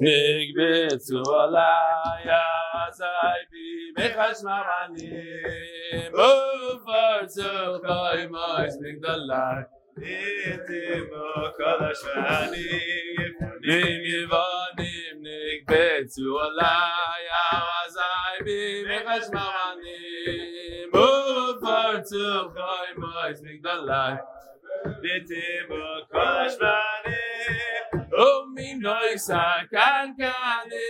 נגבצו עליי עזי בי מחשממנים ופרצו חי מויס מגדלי איתימו כל השפנים נים יבנים נגבצו עליי עזי בי מחשממנים ופרצו חי מויס מגדלי איתימו כל השפנים Omi noi sa kan kane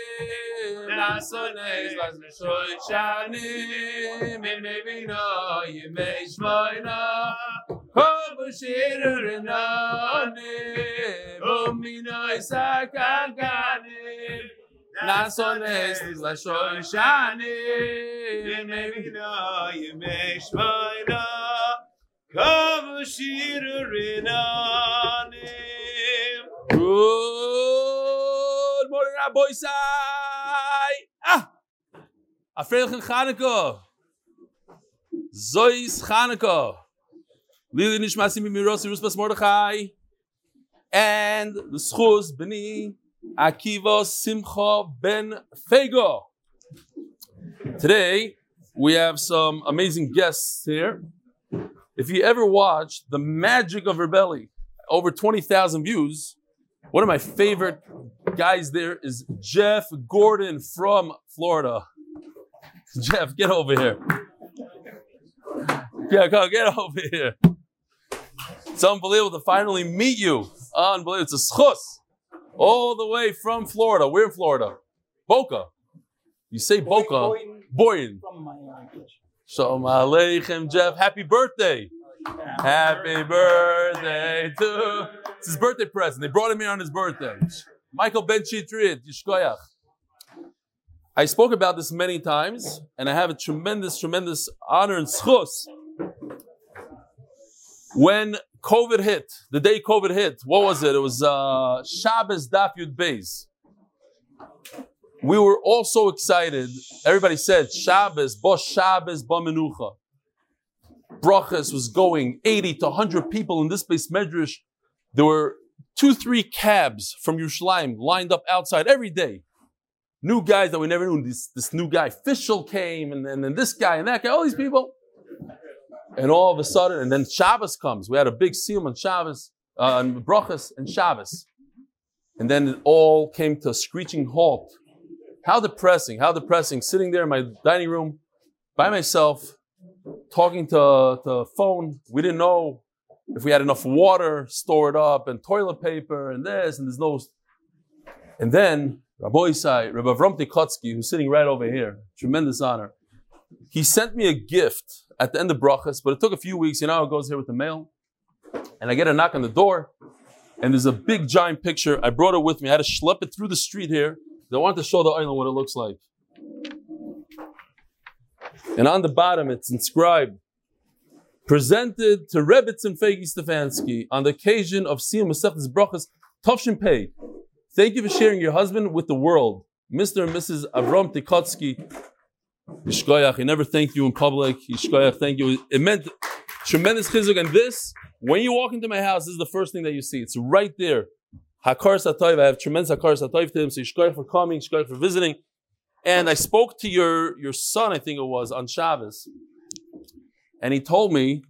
na sones las me shoy shane me me vi no ye me shmoy no hob shirur no ne Omi noi sa kan kane Good morning, Rabbi Sai. Ah, a freilichen Chanukah. Zois Chanukah. Lili Nishmasi Mimirosi Ruspas Mordechai. And the schuz beni Akiva Simcha ben Fego. Today, we have some amazing guests here. If you ever watched The Magic of Rebelli, over 20,000 views, one of my favorite guys there is Jeff Gordon from Florida. Jeff, get over here. Yeah, come get over here. It's unbelievable to finally meet you. Unbelievable. It's a schus. All the way from Florida. We're in Florida. Boca. You say Boca. Boyne. Language. Shalom Aleichem, Jeff. Happy birthday. Happy birthday to. It's his birthday present. They brought him here on his birthday. Michael Ben Chitrit, Yishkoyach. I spoke about this many times, and I have a tremendous, tremendous honor and schus. When COVID hit, the day COVID hit, what was it? It was uh, Shabbos Daf Beis. We were all so excited. Everybody said Shabbos, Bo Shabbos, Bo Menucha. Brachas was going 80 to 100 people in this place, Medrash. There were two, three cabs from Yerushalayim lined up outside every day. New guys that we never knew. This, this new guy, Fischel came, and, and then this guy and that guy, all these people. And all of a sudden, and then Shabbos comes. We had a big seal on Shabbos, uh, on Brachas and Shabbos. And then it all came to a screeching halt. How depressing, how depressing. Sitting there in my dining room by myself, talking to the phone. We didn't know if we had enough water stored up and toilet paper and this, and there's no. And then Rabbi Isai, Rabbi Avram Tikotsky, who's sitting right over here, tremendous honor. He sent me a gift at the end of Brachas, but it took a few weeks. You know it goes here with the mail? And I get a knock on the door, and there's a big giant picture. I brought it with me. I had to schlep it through the street here. I wanted to show the island what it looks like. And on the bottom, it's inscribed, presented to Rebitz and Fegi Stefansky on the occasion of Siyam Masechtas Brachas Tovshin Pei. Thank you for sharing your husband with the world. Mr. and Mrs. Avram Tikotsky. Yishkoyach, he never thanked you in public. Yishkoyach, thank you. It meant tremendous chizuk. And this, when you walk into my house, this is the first thing that you see. It's right there. Hakar Satoiv. I have tremendous Hakar Satoiv to him. So Yishkoyach for coming, Yishkoyach for visiting. And I spoke to your, your son, I think it was, on Shabbos. And he told me,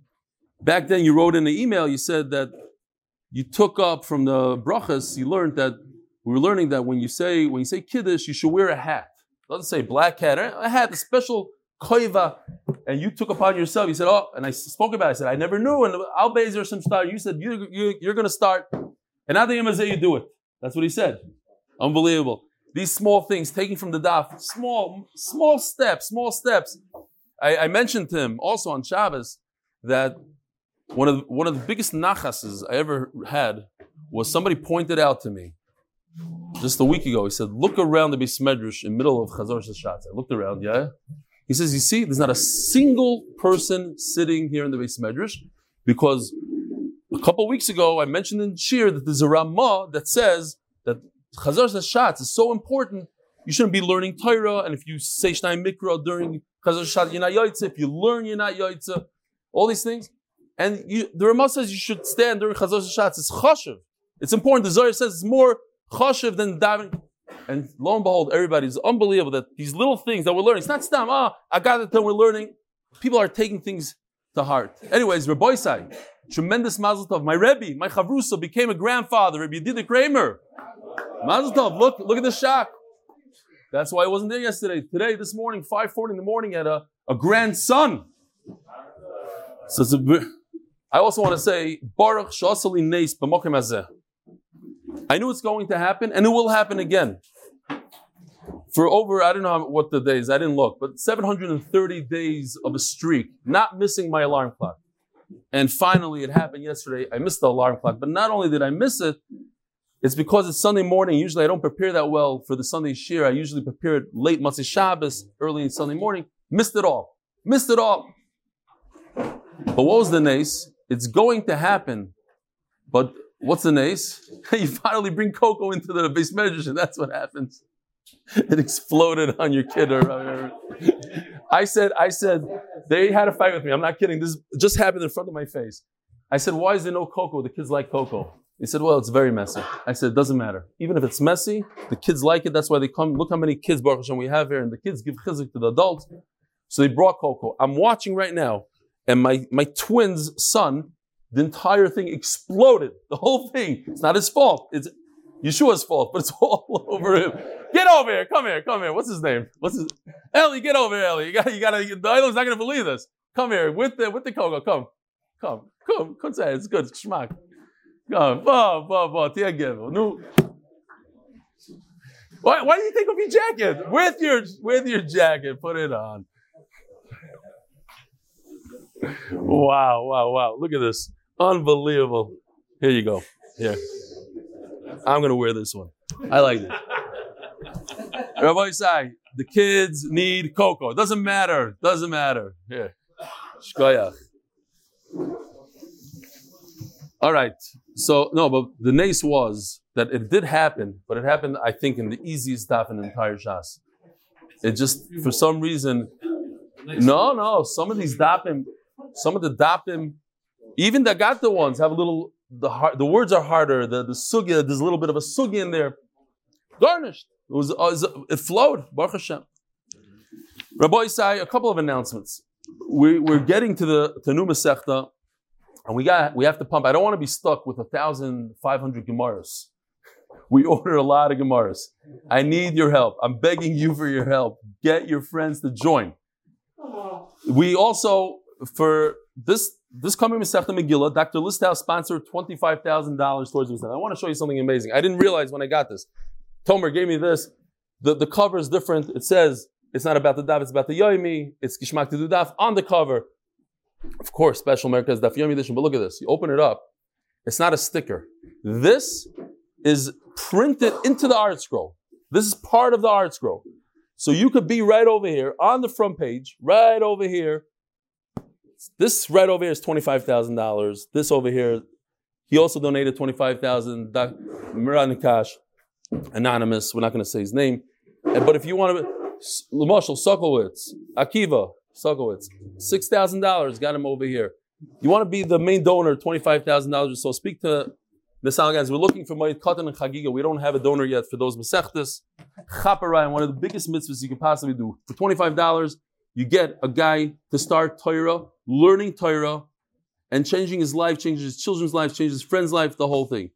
back then you wrote in the email, you said that you took up from the brachas, you learned that, we were learning that when you say, when you say kiddush, you should wear a hat. It doesn't say black hat, a hat, a special koiva. And you took upon yourself, you said, oh, and I spoke about it, I said, I never knew, and Al Bezer some start, you said, you, you, you're going to start, and now the Yamazeh, you do it. That's what he said. Unbelievable. These small things, taking from the daf, small, small steps, small steps. I, I mentioned to him also on Shabbos that one of the, one of the biggest nachases I ever had was somebody pointed out to me just a week ago. He said, "Look around the Bismedrish in middle of Chazor Shashatz." I looked around, yeah. He says, "You see, there's not a single person sitting here in the Bismedrish because a couple weeks ago I mentioned in Shir that there's a Ramah that says that Chazar Hashatz is so important. You shouldn't be learning Torah, and if you say Shnai Mikra during Chazar Hashatz, you're not Yaitza. If you learn, you're not Yaitza. All these things. And you, the Ramah says you should stand during Chazar Hashatz. It's chashiv. It's important. The Zohar says it's more choshev, than davening. And lo and behold, everybody everybody's unbelievable that these little things that we're learning, it's not stam, ah, I got it that we're learning. People are taking things to heart. Anyways, Rabbi tremendous mazel tov. My Rebbe, my Chavrusa became a grandfather, Rabbi Yedida Kramer. Mazel look, look at the shock. That's why I wasn't there yesterday. Today, this morning, 5.40 in the morning, at a, a grandson. So it's a, I also want to say, Baruch Neis B'mokim Hazeh. I knew it's going to happen, and it will happen again. For over, I don't know what the days, I didn't look, but 730 days of a streak, not missing my alarm clock. And finally, it happened yesterday. I missed the alarm clock, but not only did I miss it, it's because it's Sunday morning. Usually, I don't prepare that well for the Sunday shir. I usually prepare it late Matzah Shabbos, early in Sunday morning. Missed it all. Missed it all. But what was the nace? It's going to happen. But what's the nace? you finally bring cocoa into the base measure. That's what happens. It exploded on your kid. Or, I said, I said, they had a fight with me. I'm not kidding. This just happened in front of my face. I said, why is there no cocoa? The kids like cocoa. He said, well, it's very messy. I said, it doesn't matter. Even if it's messy, the kids like it. That's why they come. Look how many kids, Baruch Hashem, we have here. And the kids give chizik to the adults. So they brought cocoa. I'm watching right now. And my, my twin's son, the entire thing exploded. The whole thing. It's not his fault. It's Yeshua's fault, but it's all over him. Get over here. Come here. Come here. What's his name? What's his Ellie, get over here, Ellie. You got you gotta the idol's not gonna believe this. Come here with the with the cocoa. Come. Come. Come. Come say it's good. It's schmack. Come. Bo, bo, bo. Tia No. Why, why do you take off your jacket? With your with your jacket. Put it on. Wow, wow, wow. Look at this. Unbelievable. Here you go. Here. I'm going to wear this one. I like it. Rabbi Isai, the kids need cocoa. Doesn't matter. Doesn't matter. Here. Shkoyach. All right. So, no, but the nace was that it did happen, but it happened, I think, in the easiest daf in the entire Shas. It just, for some reason, no, no, some of these dapim, some of the dapim, even the gata ones have a little the hard, the words are harder. The the sugya, there's a little bit of a sugya in there. Garnished. It was, uh, it flowed. Baruch Hashem. Rabbi Isai, a couple of announcements. We, we're getting to the New Masechta, and we got we have to pump. I don't want to be stuck with a thousand five hundred gemaras. We order a lot of gemaras. I need your help. I'm begging you for your help. Get your friends to join. We also for this this coming Masechta Megillah, Dr. Listhouse sponsored $25,000 towards Masechta. I want to show you something amazing. I didn't realize when I got this. Tomer gave me this. The, the cover is different. It says it's not about the daf, it's about the yoimi. It's Gishmak to daf on the cover. Of course, special America is daf yoimi edition, but look at this. You open it up. It's not a sticker. This is printed into the ArtScroll. This is part of the ArtScroll. So you could be right over here on the front page, right over here, this right over here is $25,000. This over here, he also donated 25000 Miran Nakash, anonymous, we're not going to say his name. But if you want to, Marshall Sokolowitz, Akiva Sokolowitz, $6,000, got him over here. You want to be the main donor, $25,000 or so, speak to the Salgans. We're looking for Moed Katan and Chagiga. We don't have a donor yet for those Masechtas. Chaparai, one of the biggest mitzvahs you can possibly do. For $25, you get a guy to start Torah, learning Torah, and changing his life, changing his children's life, changing his friend's life, the whole thing.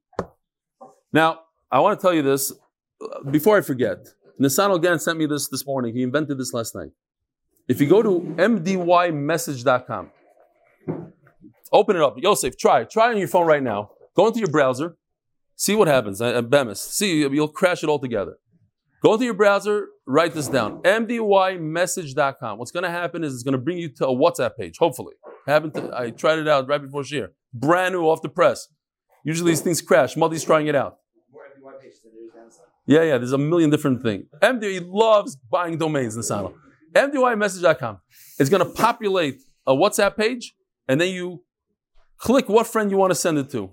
Now, I want to tell you this uh, before I forget. Nissan again sent me this this morning. He invented this last night. If you go to mdymessage.com, open it up. Yosef, try. Try on your phone right now. Go into your browser. See what happens. Uh, Bemis. See, you'll crash it all together. Go to your browser, write this down. mdymessage.com. What's going to happen is it's going to bring you to a WhatsApp page, hopefully. I, I tried it out right before Shir. Brand new off the press. Usually these things crash. Multi's trying it out. Yeah, yeah, there's a million different things. MD loves buying domains channel. MDYMessage.com. It's going to populate a WhatsApp page, and then you click what friend you want to send it to.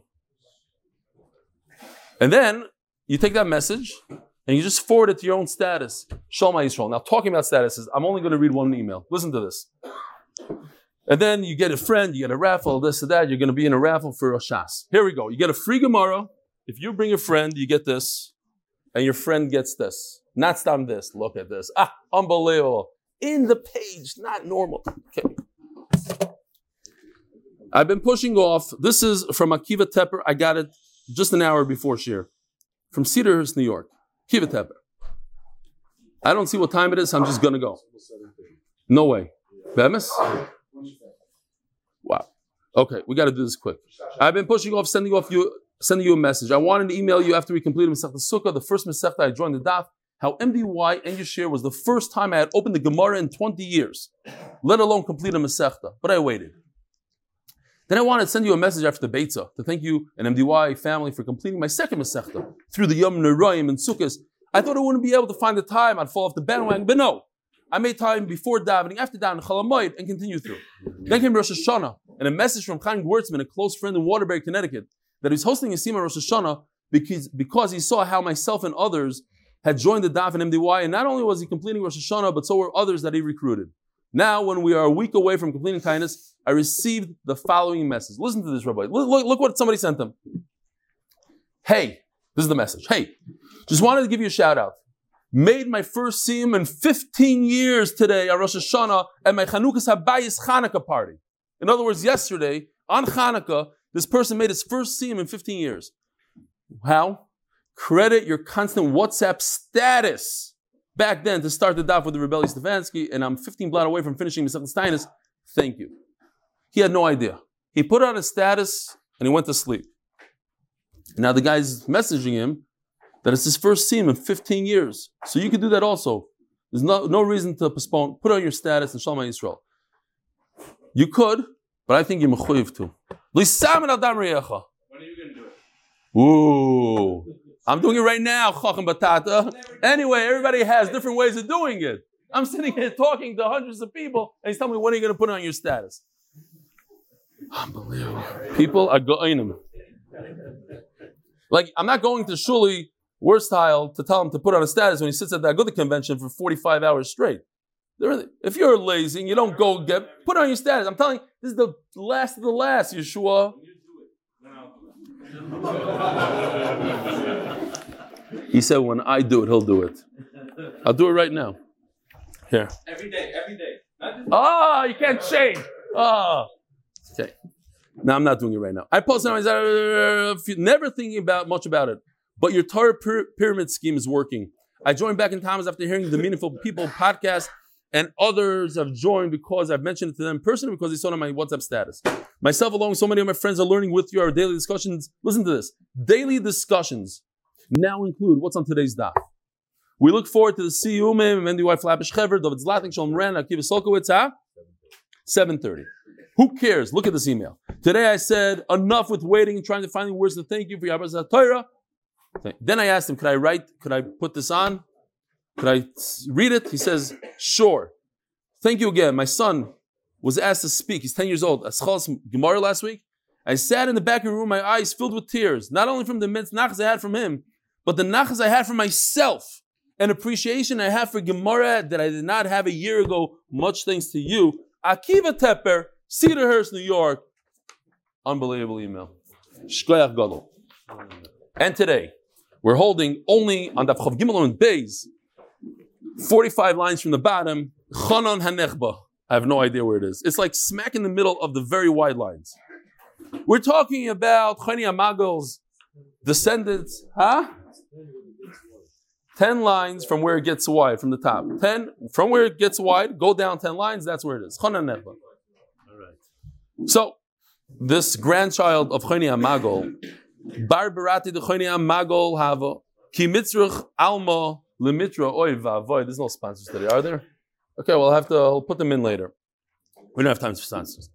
And then you take that message, and you just forward it to your own status. Shalom Yisrael. Now, talking about statuses, I'm only going to read one email. Listen to this. And then you get a friend, you get a raffle, this and that. You're going to be in a raffle for a shas. Here we go. You get a free Gemara. If you bring a friend, you get this. and your friend gets this. Not stop this. Look at this. Ah, unbelievable. In the page, not normal. Okay. I've been pushing off. This is from Akiva Tepper. I got it just an hour before Shir. From Cedarhurst, New York. Akiva Tepper. I don't see what time it is. I'm just going to go. No way. Bemis? Wow. Okay, we got to do this quick. I've been pushing off, sending off you, sending you a message. I wanted to email you after we completed Masechta Sukkah, the first Masechta I joined the DAF, how MDY and Yashir was the first time I had opened the Gemara in 20 years, let alone complete a Masechta. But I waited. Then I wanted to send you a message after the Beitza to thank you and MDY family for completing my second Masechta through the Yom Nerayim and Sukkahs. I thought I wouldn't be able to find the time, I'd fall off the bandwagon, but no. I made time before davening, after davening, Chalamoid, and continue through. Then came Rosh Hashanah, and a message from Chaim Gewurtzman, a close friend in Waterbury, Connecticut, that he's hosting a Sima Rosh Hashanah because, because he saw how myself and others had joined the DAF and MDY, and not only was he completing Rosh Hashanah, but so were others that he recruited. Now, when we are a week away from completing kindness, I received the following message. Listen to this, Rabbi. Look, look, look what somebody sent them. Hey, this is the message. Hey, just wanted to give you a shout out. Made my first siyum in 15 years today at Rosh Hashanah at my Chanukah's Habayis Chanukah party. In other words, yesterday on Chanukah, this person made his first siyum in 15 years. How? Credit your constant WhatsApp status back then to start the daf with the Rebelli Stefansky, and I'm 15 blot away from finishing Masechet Steinus. Thank you. He had no idea. He put on his status and he went to sleep. Now the guy's messaging him that it's his first siyum in 15 years. So you could do that also. There's no, no reason to postpone. Put on your status and Shalom Yisrael. You could, but I think you're mechuyev to. Lisamin adam riyecha. When are you going to do it? Ooh. I'm doing it right now, Chacham Batata. Anyway, everybody has different ways of doing it. I'm sitting here talking to hundreds of people, and he's telling me when are you going to put on your status? Unbelievable. People are going. Like, I'm not going to Shuli worst style to tell him to put on a status when he sits at the Aguda convention for 45 hours straight. If you're lazy and you don't go get, put on your status. I'm telling you, this is the last of the last, Yeshua. He said, when I do it, he'll do it. I'll do it right now. Here. Every day, every day. Oh, you can't change. Oh. Okay. No, I'm not doing it right now. I posted on my never thinking about much about it. But your Torah pyra- pyramid scheme is working. I joined back in Thomas after hearing the Meaningful People podcast, and others have joined because I've mentioned it to them personally because they saw it on my WhatsApp status. Myself, along with so many of my friends, are learning with you our daily discussions. Listen to this. Daily discussions now include what's on today's daf. We look forward to the Siyumim, MNDY Flapish Chever, David Zlatnik, Shalom Ran, Akiva Sokolowitz, huh? 7.30. Who cares? Look at this email. Today I said, enough with waiting and trying to find the words to thank you for your Torah. Then I asked him, could I write, could I put this on? Could I read it? He says, sure. Thank you again. My son was asked to speak. He's 10 years old. Aschal's Gemara last week. I sat in the back of the room, my eyes filled with tears, not only from the nachas I had from him, but the nachas I had for myself and appreciation I have for Gemara that I did not have a year ago, much thanks to you. Akiva Tepper, Cedarhurst, New York. Unbelievable email. Gadol. And today, we're holding only on the Chav Gimel and Beis, 45 lines from the bottom, Chanan Hanechba. I have no idea where it is. It's like smack in the middle of the very wide lines. We're talking about Chani Amagel's descendants, huh? 10 lines from where it gets wide, from the top. 10, from where it gets wide, go down 10 lines, that's where it is. Chanan Nechba. So, this grandchild of Chani Amagol, Bar Barati de Chani Amagol Hava, Ki Mitzrach Alma Lemitra Oy Vavoy. There's no sponsors today, are there? Okay, well, I'll have to I'll put them in later. We don't have time for sponsors.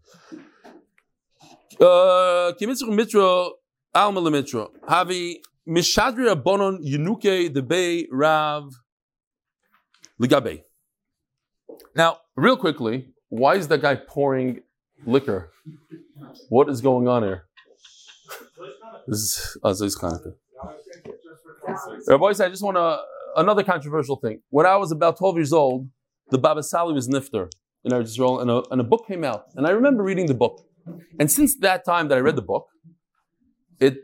Uh, Ki Mitzrach Mitra Alma Lemitra. Havi Mishadri Abonon Yunuke the Bay Rav Ligabe. Now, real quickly, why is that guy pouring liquor? What is going on here? This is Aziz Hanukkah. Rabbi I just want to, another controversial thing. When I was about 12 years old, the Baba Sali was Nifter in Eretz Israel, and a, and a book came out. And I remember reading the book. And since that time that I read the book, it,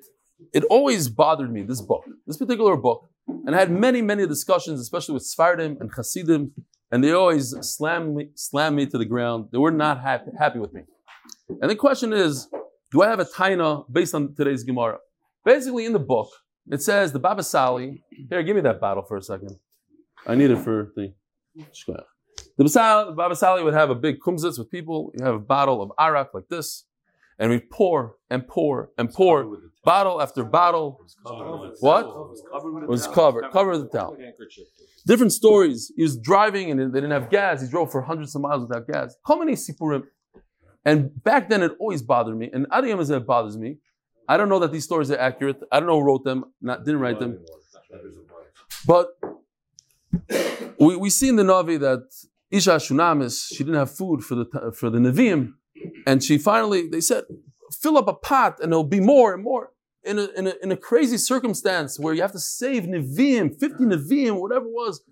it always bothered me, this book, this particular book, And I had many, many discussions, especially with Sfardim and Hasidim, and they always slam me, slam me to the ground. They were not happy, happy with me. And the question is, do I have a taina based on today's Gemara? Basically, in the book, it says the Baba Sali. Here, give me that bottle for a second. I need it for the. The Baba Sali would have a big kumzitz with people. You have a bottle of arak like this, and we pour and pour and pour, bottle after bottle. What? It was covered, covered with the towel. Different stories. He was driving and they didn't have gas. He drove for hundreds of miles without gas. How many sipurim? And back then, it always bothered me. And Adiyam is it bothers me. I don't know that these stories are accurate. I don't know who wrote them, not, didn't write them. But we, we see in the Navi that Isha Shunamis, she didn't have food for the for the Nevi'im, and she finally, they said, fill up a pot and there'll be more and more. In a, in a, in a crazy circumstance where you have to save Nevi'im, 50 Nevi'im, whatever it was.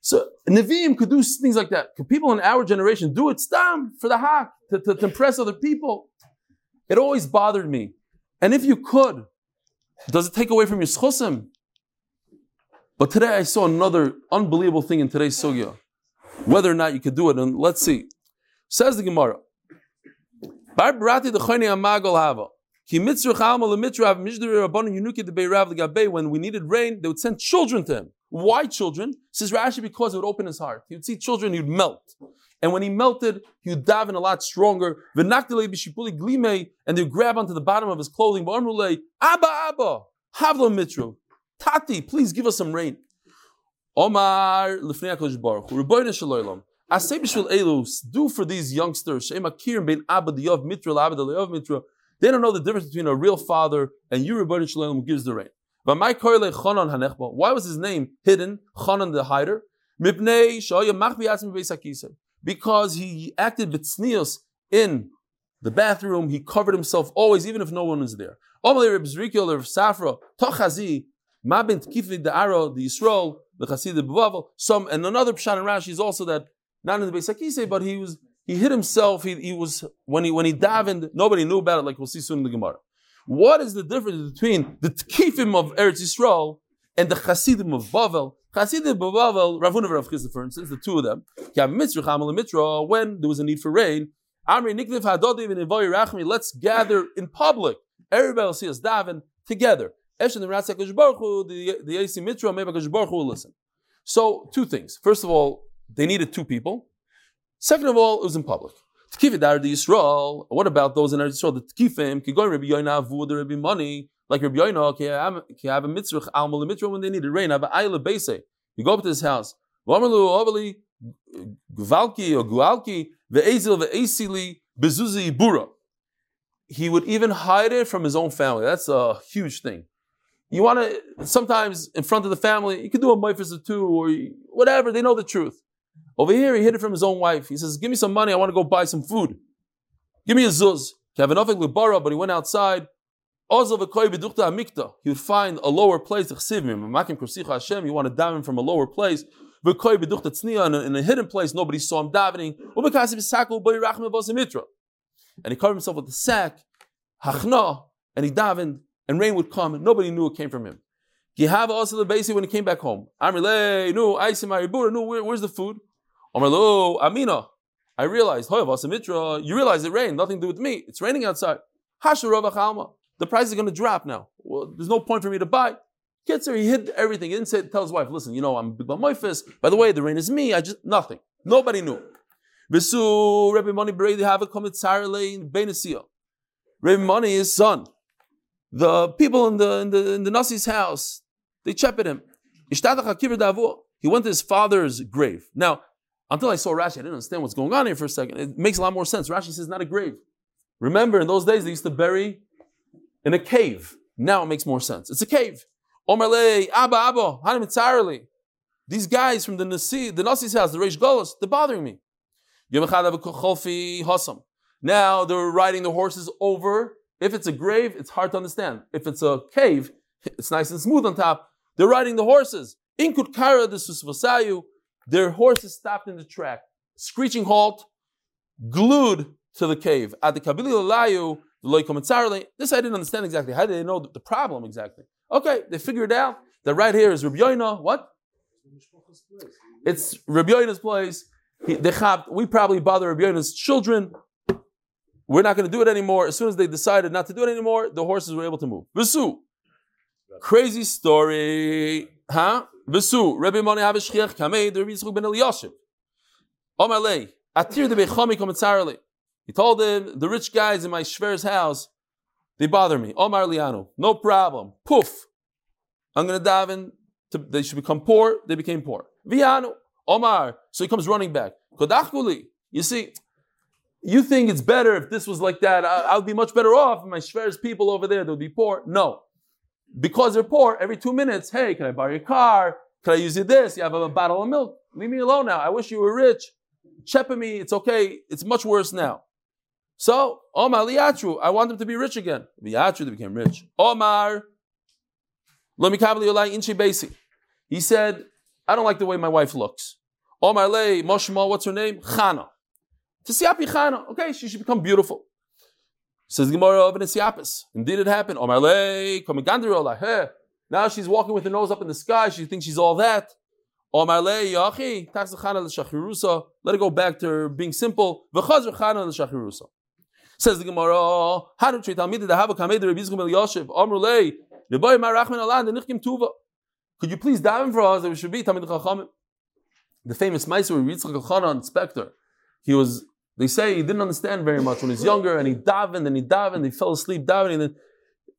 So Nevi'im could do things like that. Could people in our generation do it? Stam for the hak, to, to, to impress other people. It always bothered me. And if you could, does it take away from your schusim? But today I saw another unbelievable thing in today's sugya. Whether or not you could do it, and let's see. Says the Gemara. When we needed rain, they would send children to him. Why children? Says Rashi because it would open his heart. He would see children, he'd melt. And when he melted, he would daven a lot stronger. And they would grab onto the bottom of his clothing. Abba, Abba, Havlo Mitru. Tati, please give us some rain. Omar Lifnei HaKadosh Baruch Rebbeinu Shalom. B'shvil elus, do for these youngsters. They don't know the difference between a real father and you, Rebbeinu Shalom, who gives the rain. But my Koyle Chanan Hanechba, why was his name hidden, Chanan the hider? Because he acted b'tznius in the bathroom, he covered himself always, even if no one was there. Omalei Reb Zrikil, Reb Safra, Tochazi, Ma ben Tkifi the Aro, the Yisrael, the Chasid Bavavel. Some and another Pshan and Rashi is also that not in the Beis but he was he hid himself. He, he was when he when he davened, nobody knew about it. Like we'll see soon in the Gemara. What is the difference between the Tkifim of Eretz Yisrael and the Chasidim of Bavel? Chasidim of Bavel, Rav Huna Rav Chisda, for instance, the two of them. When there was a need for rain, Amri Nikliv Hadodim and Rachmi, let's gather in public. Everybody will see us daven together. Eshen the Ratzak the the AC Mitra, maybe Baruch Hu will listen. So two things. First of all, they needed two people. Second of all, it was in public. Tkifid Dar the Yisrael. What about those in Yisrael? The Tkifim, Kigoy Rabbi Yoina Avu, the Rabbi Money, like Rabbi Yoina, can have a mitzvah, almal mitzvah when they needed rain. I Have ayla base. You go up to his house. V'amalu ovali gvalki or gualki ve'ezil ve'esili bezuzi ibura. He would even hide it from his own family. That's a huge thing. You want to sometimes in front of the family, you could do a mifas or two or whatever. They know the truth. Over here, he hid it from his own wife. He says, "Give me some money. I want to go buy some food. Give me a zuz." Kavanofik Lubara, but he went outside. He would find a lower place. You want to daven from a lower place. In a, in a hidden place, nobody saw him davening. And he covered himself with a sack, and he davened and rain would come, and nobody knew it came from him. Gihava also the basi when he came back home. Amrile, no, Aisim Aribura, no, where, where's the food? Amarlo, Amina. I realized, Mitra, you realize it rained, nothing to do with me. It's raining outside. Hasharava The price is going to drop now. Well, there's no point for me to buy. There, he hid everything. He didn't say, tell his wife, listen, you know, I'm big By the way, the rain is me. I just, nothing. Nobody knew. Visu, Rebbe Money Brady have a comment Sarale in Benesia. Rebbe Money, his son, the people in the in the, in the Nasi's house, they shepherded him. He went to his father's grave. Now, until I saw Rashi, I didn't understand what's going on here for a second. It makes a lot more sense. Rashi says not a grave. Remember, in those days they used to bury in a cave. Now it makes more sense. It's a cave. Omerle, Abba, Abba, Hanim These guys from the Nasi, the Nasi's house, the Reish Golos, they're bothering me. Now they're riding the horses over if it's a grave, it's hard to understand. If it's a cave, it's nice and smooth on top. They're riding the horses. In Kutkara, the Susvasayu, their horses stopped in the track, screeching halt, glued to the cave. At the Kabili This I didn't understand exactly. How did they know the problem exactly? Okay, they figured out. that right here is Rabbi. What? It's Rabbi place. He, they we probably bother Rabbi children. We're not going to do it anymore. As soon as they decided not to do it anymore, the horses were able to move. Visu. Crazy story. Huh? Visu. Rabbi Moni Havishchiach Kamei, the Rabbi Yitzchuk ben Eliyashiv. Omalei. Atir de Bechami Komitzarli. He told him, the rich guys in my Shver's house, they bother me. Omar Liano. No problem. Poof. I'm going to daven. To, they should become poor. They became poor. Viano. Omar. So he comes running back. Kodachkuli. You see, you think it's better if this was like that. I, I would be much better off my Shver's people over there, they would be poor. No. Because they're poor, every two minutes, hey, can I borrow your car? Can I use you this? You have a bottle of milk. Leave me alone now. I wish you were rich. Chepa me. It's okay. It's much worse now. So, Omar Liatru, I want them to be rich again. Liatru, they became rich. Omar, he said, I don't like the way my wife looks. Omar Le, Moshma, what's her name? Chana. Tisiapi Chana. Okay, she should become beautiful. Says Gemara of Nisiapis. Indeed it happened. Omar Le, Hey. Now she's walking with her nose up in the sky. She thinks she's all that. Omar Le, Yachi, Let her go back to her being simple. V'chazr Chana l'shachirusa. Says the Gemara, Hadim Trei Talmid the Hava Kamed Rabbi Yisrael El Yoshev Amru Lei Reboy Marachman Alan the Nichkim Tuva. Could you please daven for us that we should be Talmid Chachamim? The famous Meiser Yitzchak Elchanan, inspector, he was. They say he didn't understand very much when he was younger, and he davened and he davened, he fell asleep davening, and then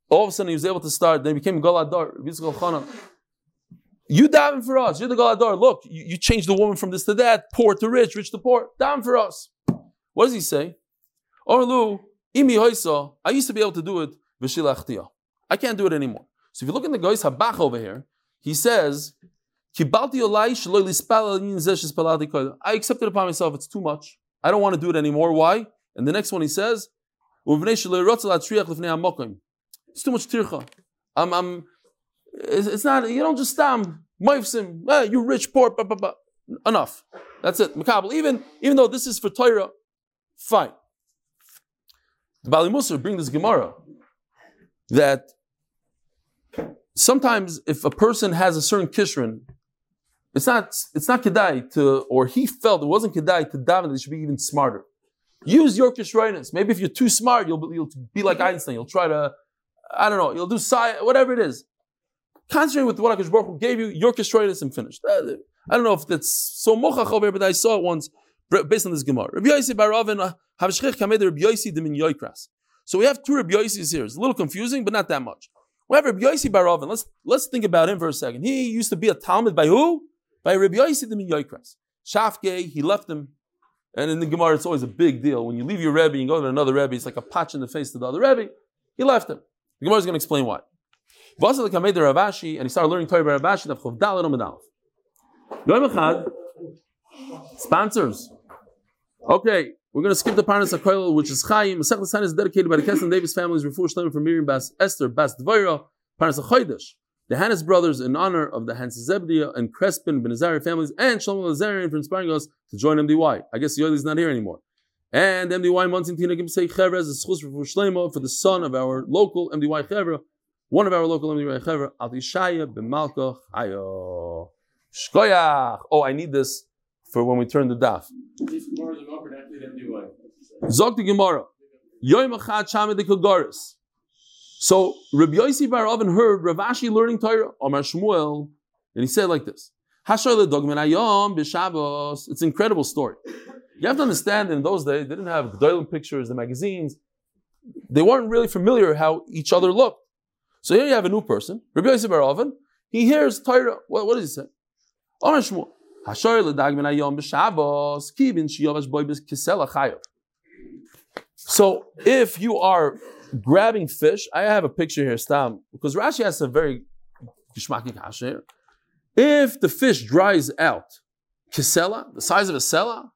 all of a sudden he was able to start. Then he became Galadar. Yitzchak Elchanan. You daven for us. You're the Galadar. Look, you, you changed the woman from this to that, poor to rich, rich to poor. Daven for us. What does he say? Orlu, imi hoisa, I used to be able to do it, v'shilachtia. I can't do it anymore. So if you look in the Gois Habach over here, he says, I accepted upon myself, it's too much. I don't want to do it anymore. Why? And the next one he says, it's too much tircha. I'm, I'm, it's, not, you don't just stam, moifsim, eh, you rich, poor, blah, blah, blah. enough. That's it. Makabal. Even, even though this is for Torah, fine. The Bali Musa bring this Gemara that sometimes if a person has a certain kishrin, it's not it's not kedai to, or he felt it wasn't kedai to daven. They should be even smarter. Use your kishrinus. Maybe if you're too smart, you'll, you'll be like Einstein. You'll try to, I don't know, you'll do science, whatever it is. Concentrate with what Akash Baruch gave you, your kishrinus and finish. I don't know if that's so mochach over but I saw it once based on this Gemara. Rabbi Yossi Baravin uh, Rabbi Yossi Dimin Yoikras. So we have two Rabbi Yossis here. It's a little confusing, but not that much. We have Rabbi Yossi Baravin. Let's let's think about him for a second. He used to be a Talmud by who? By Rabbi Yossi Dimin Yoikras. Shafke, he left him. And in the Gemara, it's always a big deal. When you leave your Rebbe and go to another Rebbe, it's like a patch in the face to the other Rebbe. He left him. The Gemara is going to explain why. Vasa the Kamed Ravashi, and he started learning Torah by Ravashi, Sponsors. Okay, we're going to skip the Parnas HaKoil, which is Chaim. Masech L'San is dedicated by the Kesson Davis families, Refuah Shlomo from Miriam Bas Esther Bas Dvoira, Parnas HaChodesh, the Hannes brothers in honor of the Hans Zebdia and Crespin Ben Azari families, and Shlomo Lazarian for inspiring us to join MDY. I guess Yoeli is not here anymore. And MDY Montin Gimsei Chevra is schus for Shlomo for the son of our local MDY Chevra, one of our local MDY Chevra, Altishaya Ben Malka Chayo. Shkoyach. Oh, I need this for when we turn the daf. Zog the Gemara. Yoim Achad Shamed Kagoris. So Rabbi Yossi Bar Oven heard Rav Ashi learning Torah, Omar Shmuel, and he said like this. It's an incredible story. You have to understand in those days, they didn't have Gdolim pictures, the magazines. They weren't really familiar how each other looked. So here you have a new person, Rabbi Yossi Bar Oven. He hears Torah. What, what does he say? Omar Shmuel. So if you are grabbing fish, I have a picture here, Stam, because Rashi has a very gishmaki. If the fish dries out, kisela, the size of a sela.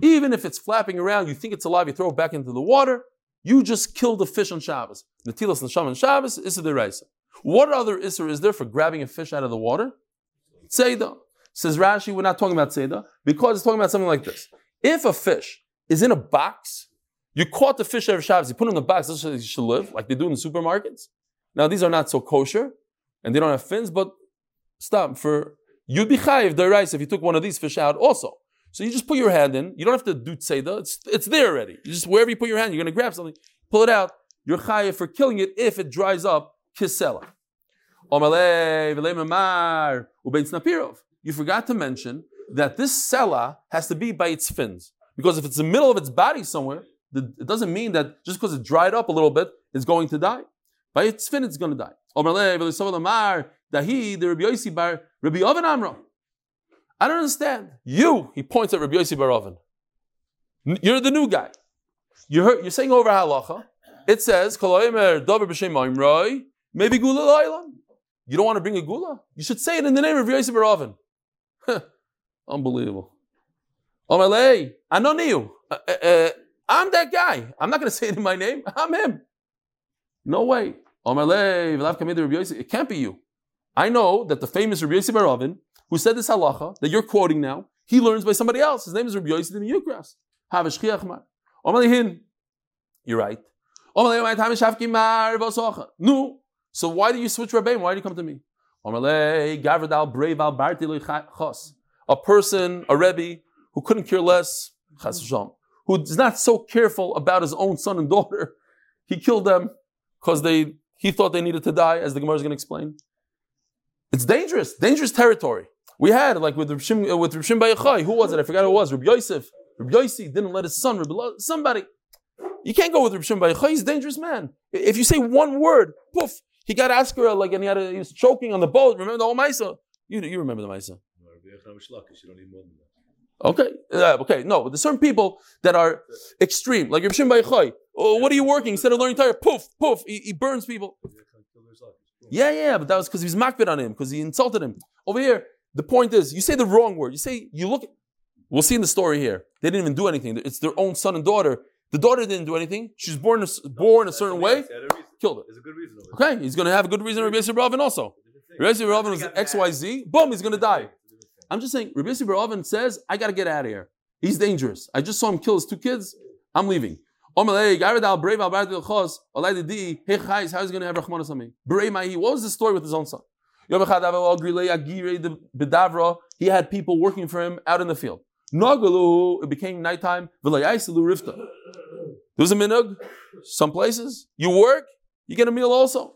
Even if it's flapping around, you think it's alive, you throw it back into the water, you just kill the fish on Shabbos. Natilas nesham on Shabbos, Issa What other Issa is there for grabbing a fish out of the water? Tzeidah. Says Rashi, we're not talking about Seder because it's talking about something like this. If a fish is in a box, you caught the fish every Shabbos, you put it in the box, that's how you should live, like they do in the supermarkets. Now, these are not so kosher, and they don't have fins, but stop for you'd be chayiv the rice if you took one of these fish out also. So you just put your hand in. You don't have to do tzeda. It's it's there already. You just wherever you put your hand, you're going to grab something, pull it out. You're chayiv for killing it if it dries up. Kisela. You forgot to mention that this sela has to be by its fins. Because if it's in the middle of its body somewhere, it doesn't mean that just because it dried up a little bit, it's going to die. By its fin, it's going to die. I don't understand. You, he points at Rabbi Yossi Bar Oven. You're the new guy. You you're saying over halacha. It says, maybe gula You don't want to bring a gula? You should say it in the name of Rabbi Yossi Bar Oven. Unbelievable. Omalei, Anoniu. Uh, uh, uh, I'm that guy. I'm not going to say it in my name. I'm him. No way. It can't be you. I know that the famous Rabbi Yossi Barovin, who said this halacha that you're quoting now, he learns by somebody else. His name is Rabbi Yossi Yukras. You're right. No. So why do you switch Rabbeim? Why do you come to me? A person, a Rebbe, who couldn't care less, who is not so careful about his own son and daughter, he killed them because they he thought they needed to die, as the Gemara is going to explain. It's dangerous, dangerous territory. We had like with Rishim, uh, with Rishim Bayachai, who was it? I forgot who it was. Rabbi Yosef. Rabbi Yossi didn't let his son, Rabbi, somebody. You can't go with Rishim Bayachai. He's a dangerous man. If you say one word, poof, he got Askara like and he had a, he was choking on the boat. Remember the whole Maisa? You you remember the Maisa? Okay, uh, okay, no, there's certain people that are extreme, like Reb Shimon Oh, what are you working? Instead of learning Torah, poof, poof, he, he burns people. Yeah, yeah, but that was because he was makbid on him, because he insulted him. Over here, the point is, you say the wrong word. You say, you look, we'll see in the story here. They didn't even do anything. It's their own son and daughter. The daughter didn't do anything. She's born, a, born a certain way, killed her. There's a good reason. Okay, he's going to have a good reason. Rabbi Yosef Ravin also. Rabbi Yosef Ravin was X, Y, Z. Boom, he's going to die. I'm just saying, Rabbi Yossi Barovin says, I got to get out of here. He's dangerous. I just saw him kill his two kids. I'm leaving. How is he going to have me? What was the story with his own son? He had people working for him out in the field. It became nighttime. There was a minug. Some places you work, you get a meal also.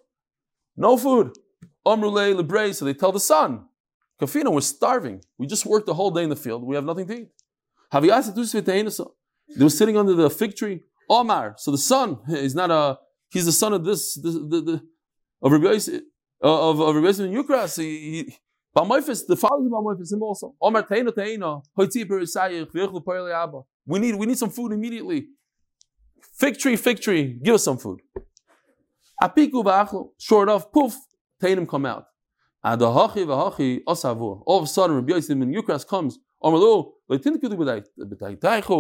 No food. So they tell the son, Kafina, we're starving. We just worked the whole day in the field. We have nothing to eat. They were sitting under the fig tree. Omar. So the son, he's not a, he's the son of this, the, the, the of Rabbi Yosef, uh, of, of Rabbi Yosef Yukras. He, he, the father of Balmoifis, him also. Omar We need, we need some food immediately. Fig tree, fig tree, give us some food. Apiku short of, poof, tainim come out. All of a sudden, Rabbi Yosef ben Yukras comes.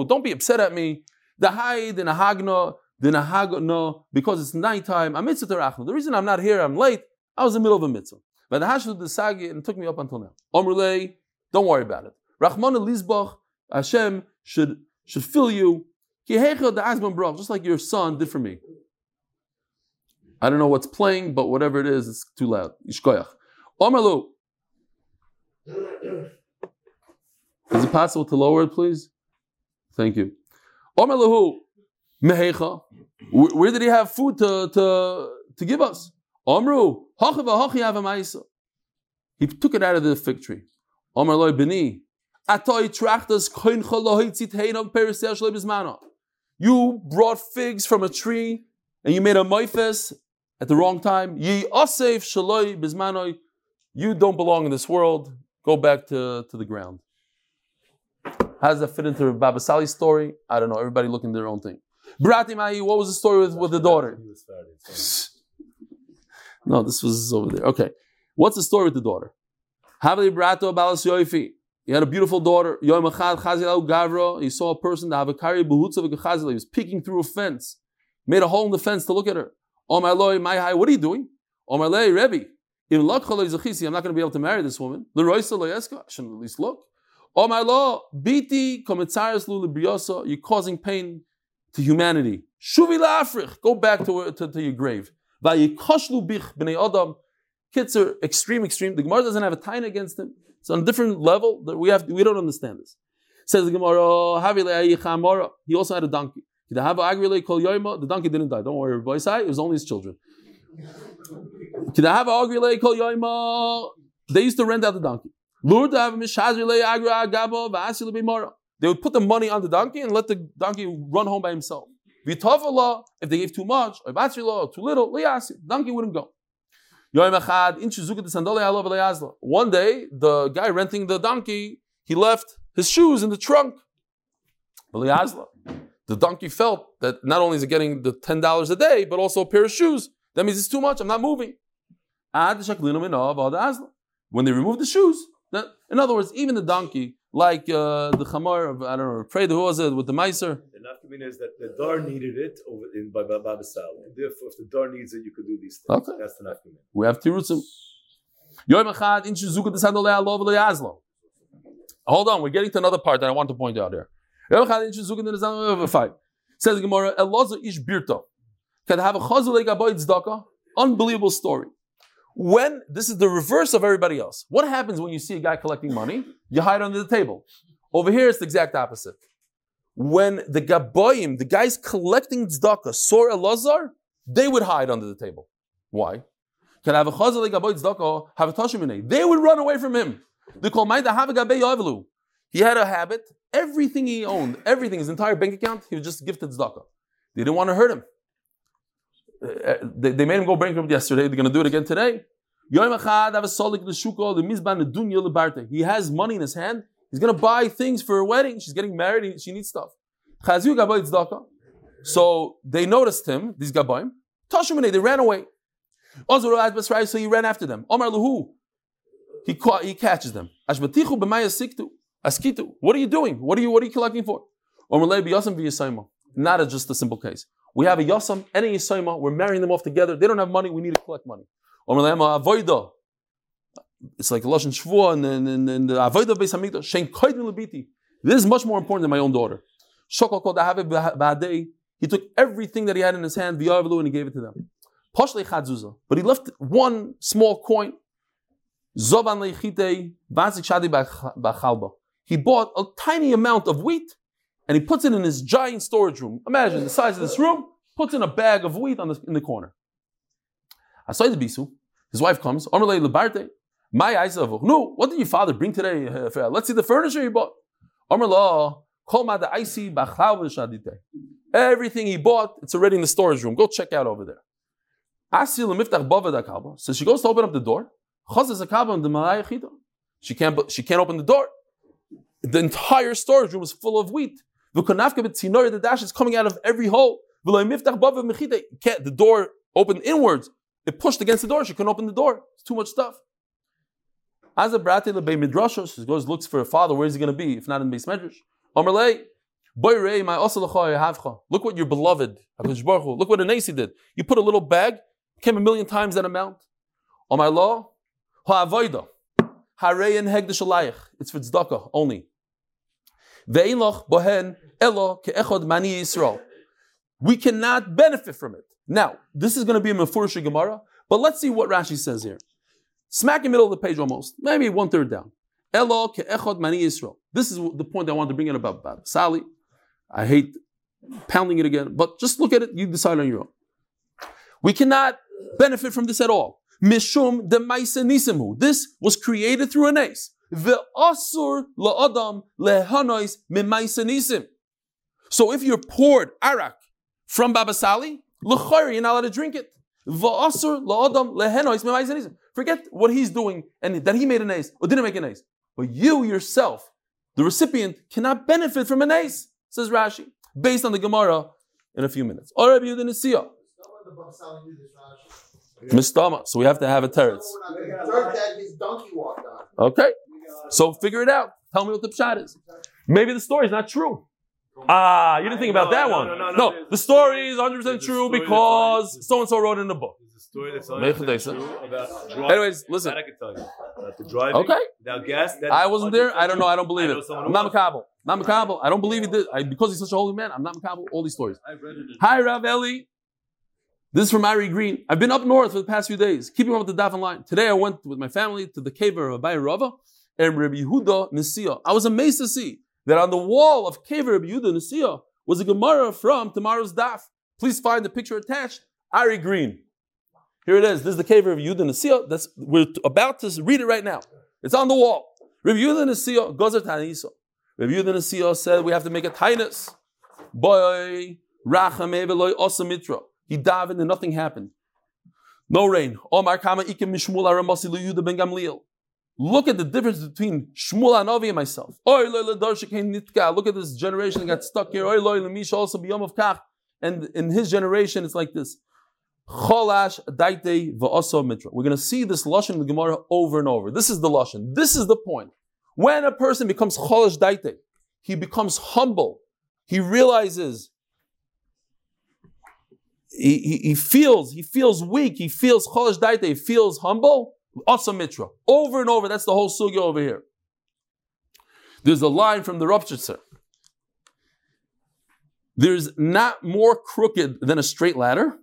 Don't be upset at me. The hide in a hagna, the nahagna, because it's nighttime. I'm mitzvah The reason I'm not here, I'm late. I was in the middle of a mitzvah. But the hashud the sagi and took me up until now. Omrulei, don't worry about it. Rahman Lizbach, Hashem should should fill you. Just like your son did for me. I don't know what's playing, but whatever it is, it's too loud. Yishkoyach. Omerlu. Is it possible to lower it, please? Thank you. Omerlahu. Mehecha. Where did he have food to, to, to give us? Omru. He took it out of the fig tree. Omer bini. You brought figs from a tree and you made a moifes at the wrong time. Ye asef shaloi bismanoi you don't belong in this world. Go back to, to the ground. How does that fit into Baba Sali's story? I don't know. Everybody looking their own thing. Brati Mai, what was the story with, with the daughter? no, this was over there. Okay. What's the story with the daughter? Havli Brato Balas Yoifi. He had a beautiful daughter. He saw a person that He was peeking through a fence. Made a hole in the fence to look at her. Oh my Lord, my high, what are you doing? Oh my Lord, Rebbe. I'm not going to be able to marry this woman. I shouldn't at least look. Oh my law, biti you're causing pain to humanity. Shuvi la'africh, go back to, to, to your grave. bich b'nei adam, Kids are extreme, extreme. The Gemara doesn't have a time against him. It's on a different level that we have. We don't understand this. Says the Gemara, he also had a donkey. The donkey didn't die. Don't worry, everybody. It was only his children. They used to rent out the donkey. They would put the money on the donkey and let the donkey run home by himself. If they gave too much, or too little, the donkey wouldn't go. One day, the guy renting the donkey, he left his shoes in the trunk. The donkey felt that not only is it getting the $10 a day, but also a pair of shoes. That means it's too much, I'm not moving. When they remove the shoes, in other words, even the donkey, like uh, the chamar of, I don't know, pray who was it with the miser? The nafkamin is that the dar needed it over in by Baba Sal. And therefore, if the dar needs it, you could do these things. Okay. That's the. We have tirutzim. Hold on, we're getting to another part that I want to point out here. Says Gemara, Elazar ish. Can have a chazul Unbelievable story. When this is the reverse of everybody else. What happens when you see a guy collecting money? You hide under the table. Over here, it's the exact opposite. When the gaboyim, the guys collecting tzedakah, saw Elazar, they would hide under the table. Why? Can have a chazal tzedakah have a tashimine. They would run away from him. They call my have a He had a habit. Everything he owned, everything, his entire bank account, he would just give to tzedakah. They didn't want to hurt him. Uh, they, they made him go bankrupt yesterday. They're going to do it again today. He has money in his hand. He's going to buy things for her wedding. She's getting married. She needs stuff. So they noticed him, these. Tashumane, they ran away. So he ran after them. Omar Luhu. He, caught, he catches them. What are you doing? What are you, what are you collecting for? Not a, just a simple case. We have a Yasam and a Yisayma. We're marrying them off together. They don't have money. We need to collect money. It's like Lashon Shvua and, and, the Avoida Beis Hamikdash. This is much more important than my own daughter. He took everything that he had in his hand, V'yavlu, and he gave it to them. But he left one small coin. Ba'chalba. He bought a tiny amount of wheat and he puts it in his giant storage room. Imagine the size of this room, puts in a bag of wheat on the, in the corner. Asay the bisu, his wife comes, my eyes of no, what did your father bring today? Uh, let's see the furniture he bought. Everything he bought, it's already in the storage room. Go check out over there. So she goes to open up the door. She can't, she can't open the door. The entire storage room is full of wheat. The dash is coming out of every hole. The door opened inwards. It pushed against the door. She couldn't open the door. It's too much stuff. As a brat brate lebei midrasha, she goes looks for a father. Where is he going to be if not in base medrash? Omerlei, boy rei my Look what your beloved Look what Anasi did. You put a little bag, came a million times that amount. On my law, ha'avoida, harein hegdish It's for tzedakah only. Ve'ilach bohen elo ke'echod mani Yisrael. We cannot benefit from it. Now, this is going to be a Mefurish Gemara, but let's see what Rashi says here. Smack in the middle of the page almost, maybe one third down. Elo ke'echod mani Yisrael. This is the point I want to bring in about, about Sally. I hate pounding it again, but just look at it, you decide on your own. We cannot benefit from this at all. Mishum de. This was created through an ace. The asur la'adam lehanois nisim. So if you're poured arak from Baba Sali, l'chayr, you're not allowed to drink it. Va'asur la'adam lehenois nisim. Forget what he's doing and that he made an ace or didn't make an ace. But you yourself, the recipient, cannot benefit from an ace, says Rashi, based on the Gemara in a few minutes. Or Rabbi Yehuda Nisiya. Mistama. So we have to have a teretz. Okay. So figure it out. Tell me what the pshat is. Maybe the story is not true. Ah, you didn't think about that one. No, the story is 100% true because so and so wrote in the book. Story that's about driving. Anyways, listen. That I can tell you. About the driving. Okay. Now, gas. That I wasn't there. I don't know. I don't believe it. I'm not Makabal. Not Makabal. I don't believe he did. I, because he's such a holy man, I'm not Makabal. All these stories. I read it. in- Hi, Rav Eli. This is from Ari Green. I've been up north for the past few days, keeping up with the Daf line. Today I went with my family to the cave of Abaye Rava and Rabbi Yehuda Nisia. I was amazed to see that on the wall of cave Rabbi Yehuda Nisia was a Gemara from tomorrow's Daf. Please find the picture attached. Ari Green. Here it is. This is the cave of Yehuda Nisia. That's we're about to read it right now. It's on the wall. Rabbi Yehuda Nisia goes to Tanisa. Rabbi Yehuda Nisia said we have to make a tinus. Boy, rachame veloy osamitra. He davened and nothing happened. No rain. Omar kama ikim mishmul aramasi ben Gamliel. Look at the difference between Shmuel Anovi and myself. Look at this generation that got stuck here. also of. And in his generation, it's like this. Mitra. We're going to see this lashon in the Gemara over and over. This is the lashon. This is the point. When a person becomes cholash daite, he becomes humble. He realizes he, he, he, feels he feels weak. He feels cholash daite. He feels humble. Asa mitra. Over and over. That's the whole sugya over here. There's a line from the Ropshitzer. There's not more crooked than a straight ladder,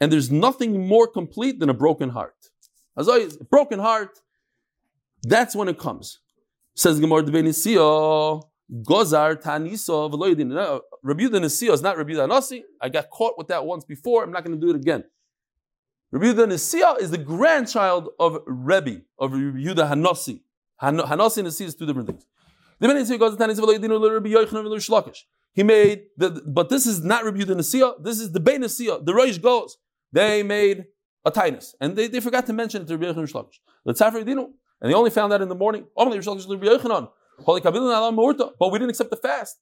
and there's nothing more complete than a broken heart. As always, broken heart, that's when it comes. Says Gemara Gozar Taniso. Rabbi Nisio is not Rabbi Nasi. I got caught with that once before. I'm not going to do it again. Rabbi Nisio is the grandchild of Rebbe, of Rabbi Yehuda Hanasi. Hanasi and Nasi is two different things. Rabbi Rabbi. He made, the, but this is not Rabbi Yehuda Nasiya, this is the Bein Nasiya. The Rosh goes, they made a tinus. And they, they forgot to mention it to Rabbi Yochanan Shlakish. The Tzafar. And they only found that in the morning. But we didn't accept the fast.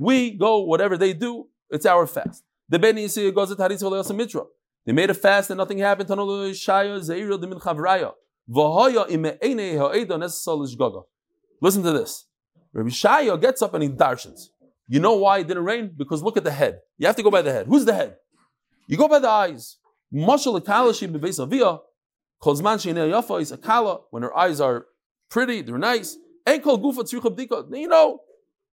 We go, whatever they do, it's our fast. The Ben goes to Mitra. They made a fast and nothing happened. Listen to this. Rabbi Shaya gets up and he darshans. You know why it didn't rain? Because look at the head. You have to go by the head. Who's the head? You go by the eyes. Mashal akalashi bebeis avia. Kozman sheina yafa is akala. When her eyes are pretty, they're nice. And kol gufa tzricha You know,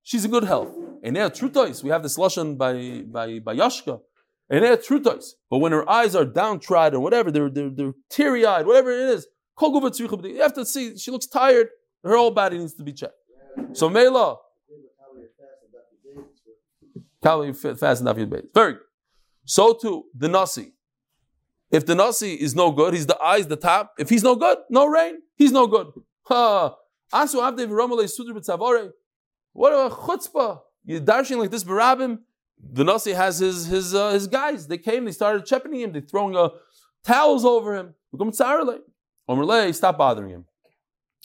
she's in good health. And there trutois. We have this lashon by by by Yashka. There trutois. But when her eyes are downtrodden, whatever, they're they're, they're teary eyed, whatever it is. You have to see. She looks tired. Her whole body needs to be checked. So Mela. Calorie fast enough your base. Very good. So too, the Nasi. If the Nasi is no good, he's the eyes, the top. If he's no good, no rain, he's no good. Asu Abdev Ramalei Sudr B'Tzavore. What a chutzpah. You're dashing like this barabim. The Nasi has his his uh, his guys. They came, they started chepping him, they throwing uh, towels over him. Omerle, stop bothering him.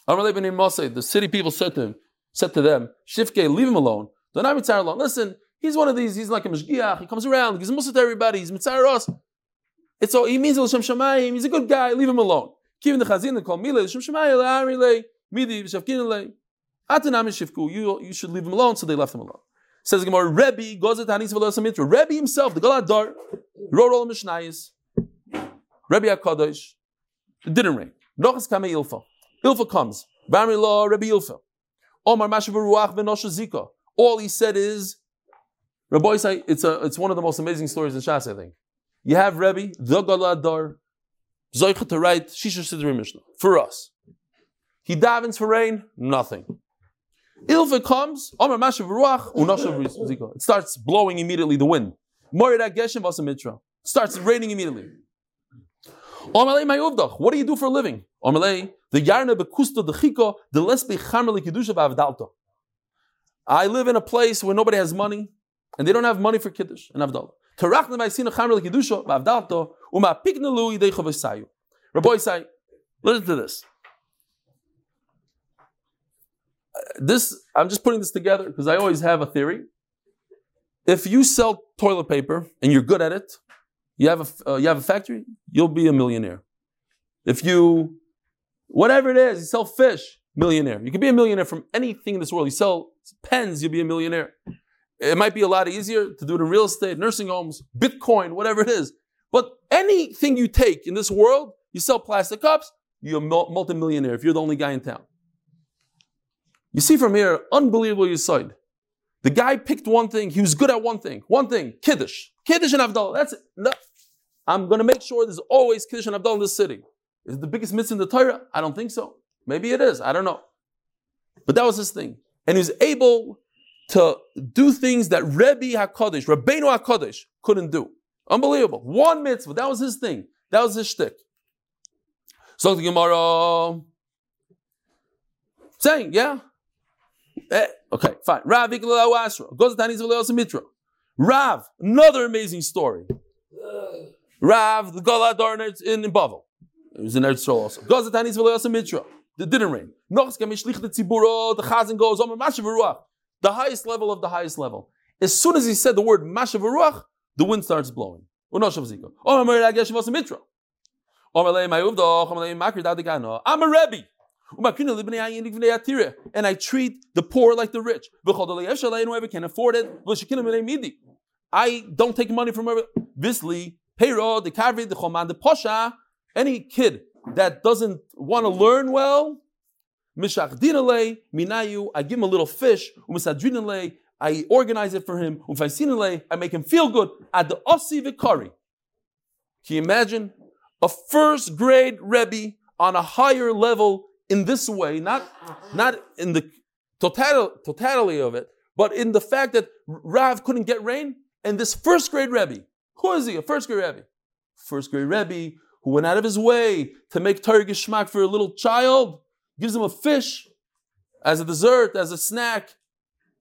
The city people said to him, said to them, Shifke, leave him alone. Don't have mitzvah alone. Listen, he's one of these, he's like a mashgiach, he comes around, he gives musa to everybody, he's mitzvah us. It's all, he means L'Shem Shamayim, he's a good guy, leave him alone. Kivin the chazin, they call Mile, L'Shem Shamayim, L'Arile, Midi, Shifku, you, you should leave him alone, so they left him alone. Says Gemara, Rebbe goes to Tanis V'Lo Rebbe himself, the Galad Dar, wrote all the Mishnayis. Rebbe HaKadosh, it didn't rain. Nochas Kame Ilfa. Ilfa comes. Bamri Law, Rebbe Ilfa. Omar Mashav Zika. All he said is, Rabbi say it's it's one of the most amazing stories in Shas, I think. You have Rebbe, the Galadar, Zoicha to write Shisha Sidri Mishnah for us. He davens for rain, nothing. Ilfa comes, Omar Mashav Ruach, Unashav Zika. It starts blowing immediately, the wind. Morida Geshem Vasamitra. Starts raining immediately. What do you do for a living? the yarna bekusta the chiko the lesbe chamrli kedusha v'avdalto. I live in a place where nobody has money, and they don't have money for kiddush and avdallah. Tarachna ma'isina chamrli kedusha v'avdalto uma piknalu yidei chavesayu. Rabbi say, listen to this. This I'm just putting this together because I always have a theory. If you sell toilet paper and you're good at it, you have a uh, you have a factory, you'll be a millionaire. If you whatever it is, you sell fish, millionaire. You can be a millionaire from anything in this world. You sell pens, you'll be a millionaire. It might be a lot easier to do it in real estate, nursing homes, Bitcoin, whatever it is. But anything you take in this world, you sell plastic cups, you're a multimillionaire if you're the only guy in town. You see from here, unbelievable you side. The guy picked one thing. He was good at one thing. One thing. Kiddush. Kiddush and Avdallah. That's it. No. I'm going to make sure there's always Kiddush and Avdallah in this city. Is it the biggest mitzvah in the Torah? I don't think so. Maybe it is. I don't know. But that was his thing. And he was able to do things that Rebbe HaKadosh, Rabbeinu HaKadosh couldn't do. Unbelievable. One mitzvah. That was his thing. That was his shtick. So the Gemara saying, yeah. Eh, okay, fine. Rav. Goes to Mitra. Rav, another amazing story. Rav, the Galadar in, Bavel. It was in Eretz also. Goes to Tanis Mitra. It didn't rain. The Chazan goes, the highest level of the highest level. As soon as he said the word Mashav Ruach, the wind starts blowing. I'm a Rebbe. And I treat the poor like the rich. Whoever can afford it. I don't take money from everyone. Visli, the the the any kid that doesn't want to learn well, Minayu, I give him a little fish, I organize it for him, I make him feel good. At the Ossi Vikari. Can you imagine? A first grade Rebbe on a higher level in this way, not, not in the total, totality of it, but in the fact that Rav couldn't get rain, and this first grade Rebbe, who is he? A first grade Rebbe. First grade Rebbe who went out of his way to make Torah for a little child, gives him a fish as a dessert, as a snack.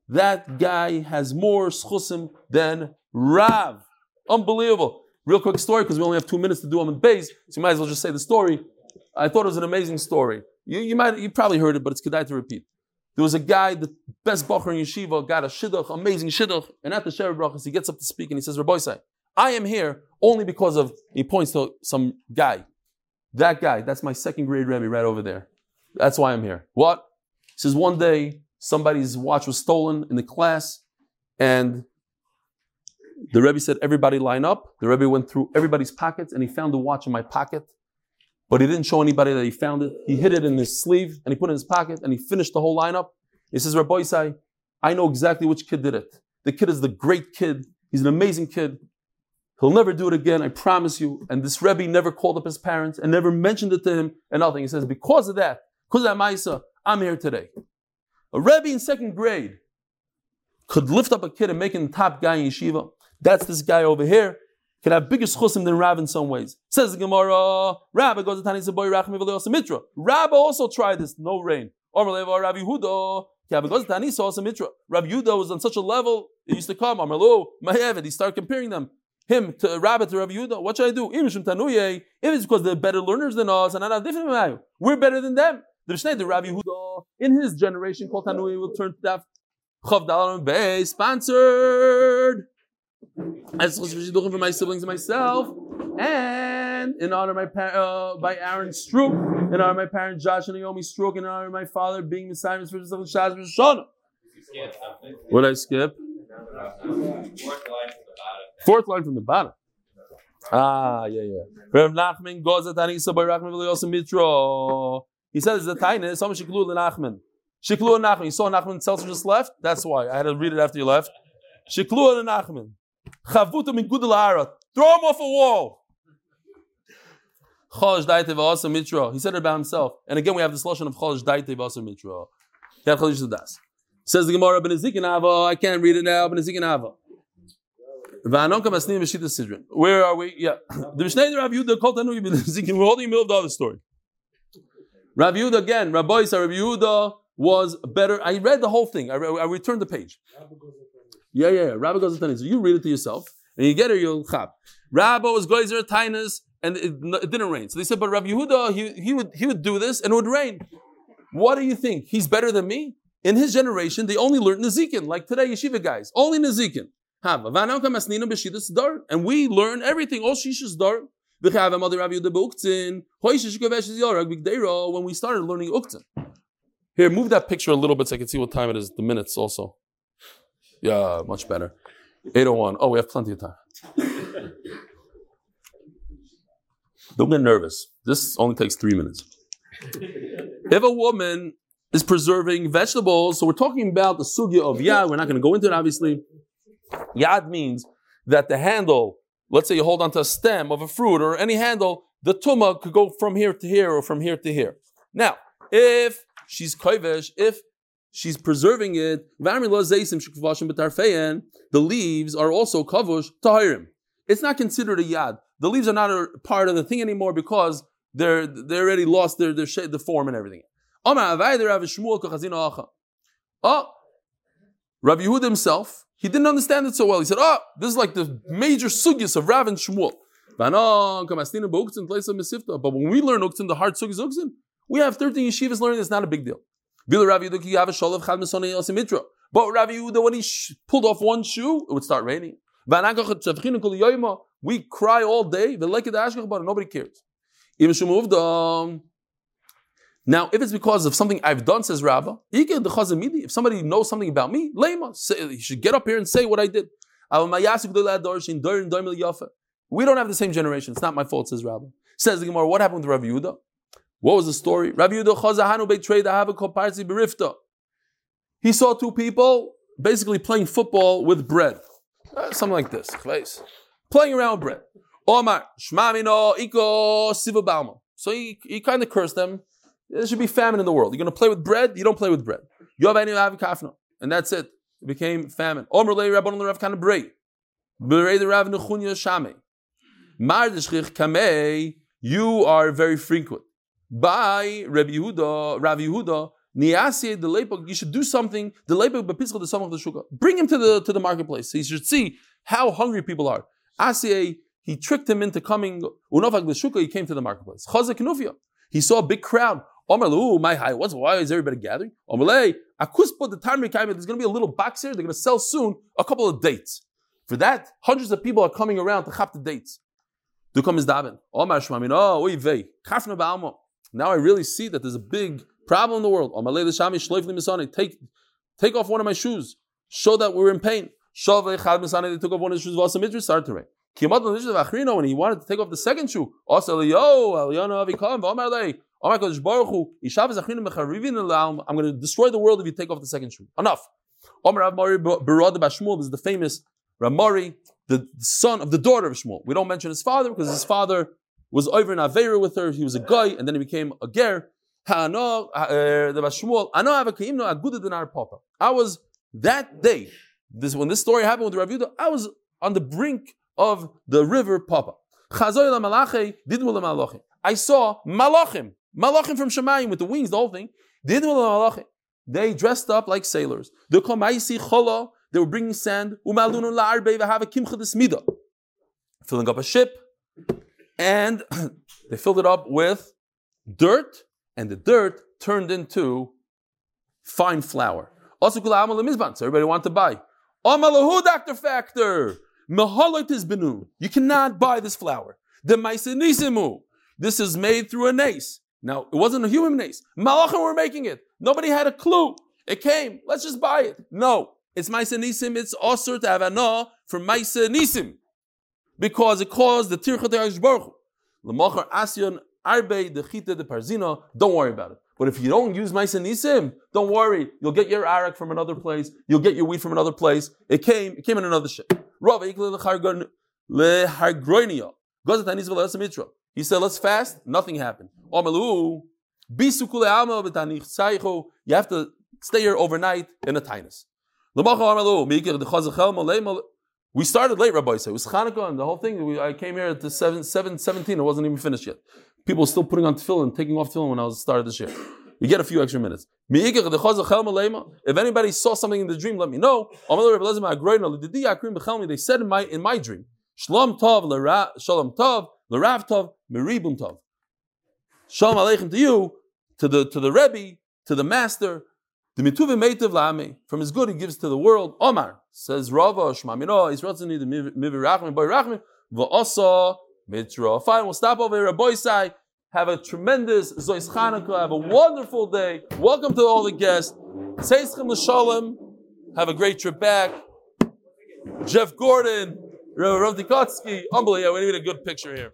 That guy has more schusim than Rav. Unbelievable. Real quick story, because we only have two minutes to do them in base, so you might as well just say the story. I thought it was an amazing story. You, you might you probably heard it, but it's kedai to repeat. There was a guy, the best bacher in yeshiva, got a shidduch, amazing shidduch, and at the Sheva Brachas, he gets up to speak and he says, Rabbi I am here only because of, he points to some guy. That guy, that's my second grade Rebbe right over there. That's why I'm here. What? He says, one day somebody's watch was stolen in the class and the Rebbe said, everybody line up. The Rebbe went through everybody's pockets and he found the watch in my pocket. But he didn't show anybody that he found it. He hid it in his sleeve and he put it in his pocket and he finished the whole lineup. He says, Rabbi I know exactly which kid did it. The kid is the great kid. He's an amazing kid. He'll never do it again, I promise you. And this Rebbe never called up his parents and never mentioned it to him and nothing. He says, because of that, because of that Maisa, I'm here today. A Rebbe in second grade could lift up a kid and make him the top guy in yeshiva. That's this guy over here can have bigger schusim than Rav in some ways. Says the Gemara, Rabbi goes to Tani Saboy Rachmi Mitra. Rabbi also tried this, no rain. Or Rav Yehuda, goes to Tani also Mitra. Rav Yehuda was on such a level, it used to come, Amarlo, Mahevet, he started comparing them. Him to Rabbi to Rav Yehuda, what should I do? Even if it's because they're better learners than us, and I have different value. we're better than them. The Mishnah, the Rav Yehuda, in his generation, called Tanuye, will turn to that Chav Dalar sponsored. As for my siblings and myself, and in honor of my par- uh, by Aaron Strook, in honor of my parents Josh and Naomi Strook, in honor of my father being Messiah for himself Shaz Shana. What I skip? Fourth line from the bottom. Ah, yeah, yeah. Rav Nachman goes at Anisa by Rachman Mitro. He says the taina someone shiklu Nachman. Shiklu Nachman. You saw Nachman Seltzer just left. That's why I had to read it after you left. Shiklu Nachman. Chavuta min gudel Throw him off a wall. Cholish daite v'asa mitra. He said it about himself. And again, we have this lashon of cholish daite v'asa mitra. Says the Gemara, Ben Ava. I can't read it now. Ben Ava. Where are we? Yeah. The Mishnah Rav Yehuda called Tanu We're holding in the middle of the other story. Rav Yehuda again, Rabbi Rav Yehuda was better. I read the whole thing. I, re- I returned the page. Yeah, yeah, yeah. Rabbi goes to So you read it to yourself, and you get it, you'll chab. Rabbi was goizer tainas, and it, it, didn't rain. So they said, but Rabbi Yehuda, he, he, would, he would do this, and it would rain. What do you think? He's better than me? In his generation, they only learned Nazikin, like today, yeshiva guys. Only Nazikin. And we learn everything. All shishas dar. When we started learning uktzin. Here, move that picture a little bit so I can see what time it is, the minutes also. Yeah, much better. 801. Oh, we have plenty of time. Don't get nervous. This only takes three minutes. If a woman is preserving vegetables. So we're talking about the sugya of yad. We're not going to go into it, obviously. Yad means that the handle, let's say you hold onto a stem of a fruit or any handle, the tuma could go from here to here or from here to here. Now, if she's koivesh, if she's preserving it, the leaves are also kavush tahirim. It's not considered a yad. The leaves are not a part of the thing anymore because they're they already lost their their shape, the form and everything. Oh, ah, Rabbi Yehuda himself, he didn't understand it so well. He said, "Oh, this is like the major sugyas of Rav and Shmuel." But when we learn uktzin, the hard sugyas uktzin, we have 13 yeshivas learning. It's not a big deal. But Rabbi Yehuda, when he pulled off one shoe, it would start raining. We cry all day, nobody cares. Now, if it's because of something I've done, says Rabba, if somebody knows something about me, lema, he should get up here and say what I did. We don't have the same generation. It's not my fault, says Rabba. Says the Gemara, what happened with Rabbi Yehuda? What was the story? Rabbi Yehuda chazahanu betrayed parzi berifta. He saw two people basically playing football with bread. Uh, something like this. Playing around with bread. Omar, shmamino, iko, siva balma. So he, he kind of cursed them. There should be famine in the world. You're going to play with bread? You don't play with bread. You have any Kafna. And that's it. It became famine. Omer le rabban rav of brei. Brei the rav nechunya shame. Mar kamei. You are very frequent. By Rabbi Yehuda, Rabbi Yehuda, Niasi the lepok, you should do something. The lepok bepischal the of the shuka. Bring him to the to the marketplace. He should see how hungry people are. Asiye, he tricked him into coming. Unavak the shuka, he came to the marketplace. Chazak nufia. He saw a big crowd. Omerlu, my high, what's why is everybody gathering? Omerle, akuspa the time there's going to be a little box here. They're going to sell soon a couple of dates. For that, hundreds of people are coming around to chap the dates. Du is daven. Omar shmamin, oh, oi vei, kafna ba'almo. Now I really see that there's a big problem in the world. Take, take off one of my shoes. Show that we're in pain. They took off one of his shoes. Started to rain. When he wanted to take off the second shoe, I'm going to destroy the world if you take off the second shoe. Enough. This is the famous Rav Mari, the son of the daughter of Shmuel. We don't mention his father because his father was over in Avera with her. He was a guy, and then he became a ger. Uh, I was that day, this when this story happened with Rav Yudah, I was on the brink of the river Papa. I saw malachim, malachim from Shemayim with the wings, the whole thing. They dressed up like sailors. They were bringing sand, filling up a ship and they filled it up with dirt, and the dirt turned into fine flour. Also, so everybody wanted to buy. Amalahu Dr. Factor. You cannot buy this flour. The. This is made through a nace. Now, it wasn't a human nace. Malachim were making it. Nobody had a clue. It came. Let's just buy it. No. It's Maisenisim. It's Osir to have a for Maisenisim because it caused the tirchat Baruch Lemachar asyon arbe the chita de parzina. Don't worry about it. But if you don't use ma'isa nisim, don't worry. You'll get your arak from another place. You'll get your wheat from another place. It came. It came in another ship. Rav. He said, "Let's fast." Nothing happened. You have to stay here overnight in a tinus. We started late, Rabbi said. It was Hanukkah and the whole thing. We, I came here at the 7, 7, 17. It wasn't even finished yet. People were still putting on tefillin, taking off tefillin when I was started this year. You get a few extra minutes. If anybody saw something in the dream, let me know. They said in my in my dream, Shalom Tov, Shalom Tov, Larav Tov, Meribum Tov. Shalom Aleichem to you, to the to the Rebbe, to the Master, From his good he gives to the world. Omar says Rava Shmamino. He's rotzeni the mivirachmi boy rachmi va'asa mitra. Fine, we'll stop over here. Boy side. Have a tremendous Zois Chanukah. Have a wonderful day. Welcome to all the guests. Seischem l'shalom. Have a great trip back. Jeff Gordon, Rav Tikotsky. Unbelievable. We need a good picture here.